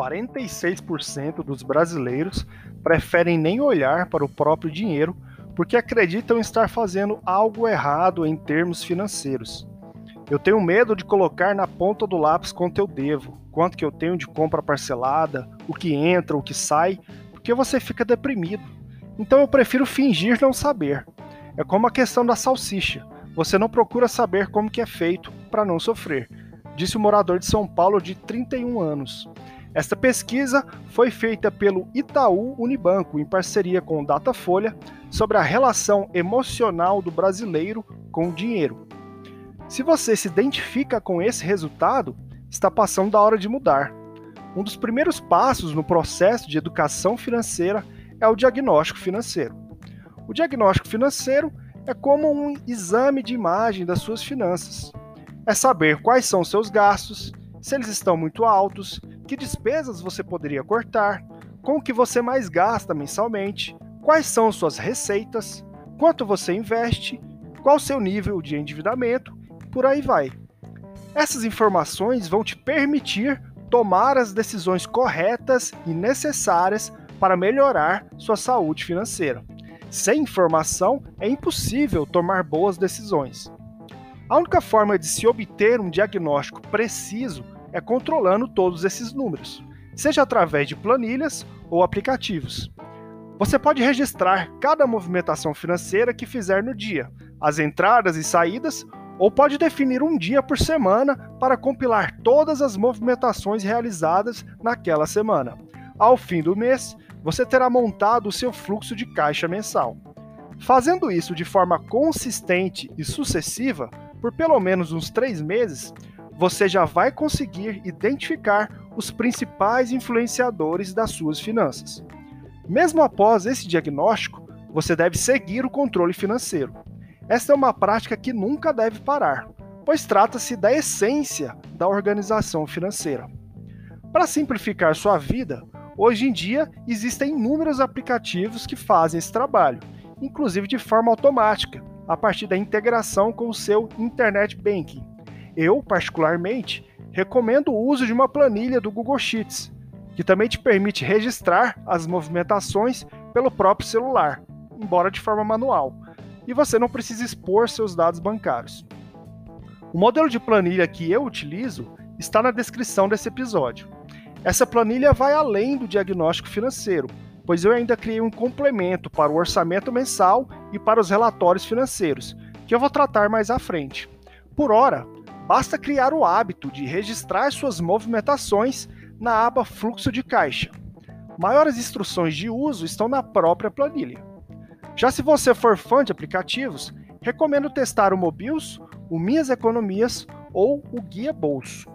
46% dos brasileiros preferem nem olhar para o próprio dinheiro porque acreditam estar fazendo algo errado em termos financeiros. Eu tenho medo de colocar na ponta do lápis quanto eu devo, quanto que eu tenho de compra parcelada, o que entra, o que sai, porque você fica deprimido. Então eu prefiro fingir não saber. É como a questão da salsicha. Você não procura saber como que é feito para não sofrer, disse o morador de São Paulo de 31 anos. Esta pesquisa foi feita pelo Itaú Unibanco em parceria com o Datafolha sobre a relação emocional do brasileiro com o dinheiro. Se você se identifica com esse resultado, está passando da hora de mudar. Um dos primeiros passos no processo de educação financeira é o diagnóstico financeiro. O diagnóstico financeiro é como um exame de imagem das suas finanças. É saber quais são seus gastos, se eles estão muito altos, que despesas você poderia cortar, com o que você mais gasta mensalmente, quais são suas receitas, quanto você investe, qual seu nível de endividamento, por aí vai. Essas informações vão te permitir tomar as decisões corretas e necessárias para melhorar sua saúde financeira. Sem informação, é impossível tomar boas decisões. A única forma de se obter um diagnóstico preciso é controlando todos esses números, seja através de planilhas ou aplicativos. Você pode registrar cada movimentação financeira que fizer no dia, as entradas e saídas, ou pode definir um dia por semana para compilar todas as movimentações realizadas naquela semana. Ao fim do mês, você terá montado o seu fluxo de caixa mensal. Fazendo isso de forma consistente e sucessiva, por pelo menos uns três meses, você já vai conseguir identificar os principais influenciadores das suas finanças. Mesmo após esse diagnóstico, você deve seguir o controle financeiro. Esta é uma prática que nunca deve parar, pois trata-se da essência da organização financeira. Para simplificar sua vida, hoje em dia existem inúmeros aplicativos que fazem esse trabalho, inclusive de forma automática, a partir da integração com o seu Internet Banking. Eu, particularmente, recomendo o uso de uma planilha do Google Sheets, que também te permite registrar as movimentações pelo próprio celular, embora de forma manual e você não precisa expor seus dados bancários. O modelo de planilha que eu utilizo está na descrição desse episódio. Essa planilha vai além do diagnóstico financeiro, pois eu ainda criei um complemento para o orçamento mensal e para os relatórios financeiros, que eu vou tratar mais à frente. Por hora, basta criar o hábito de registrar suas movimentações na aba Fluxo de Caixa. Maiores instruções de uso estão na própria planilha. Já se você for fã de aplicativos, recomendo testar o Mobius, o Minhas Economias ou o Guia Bolso.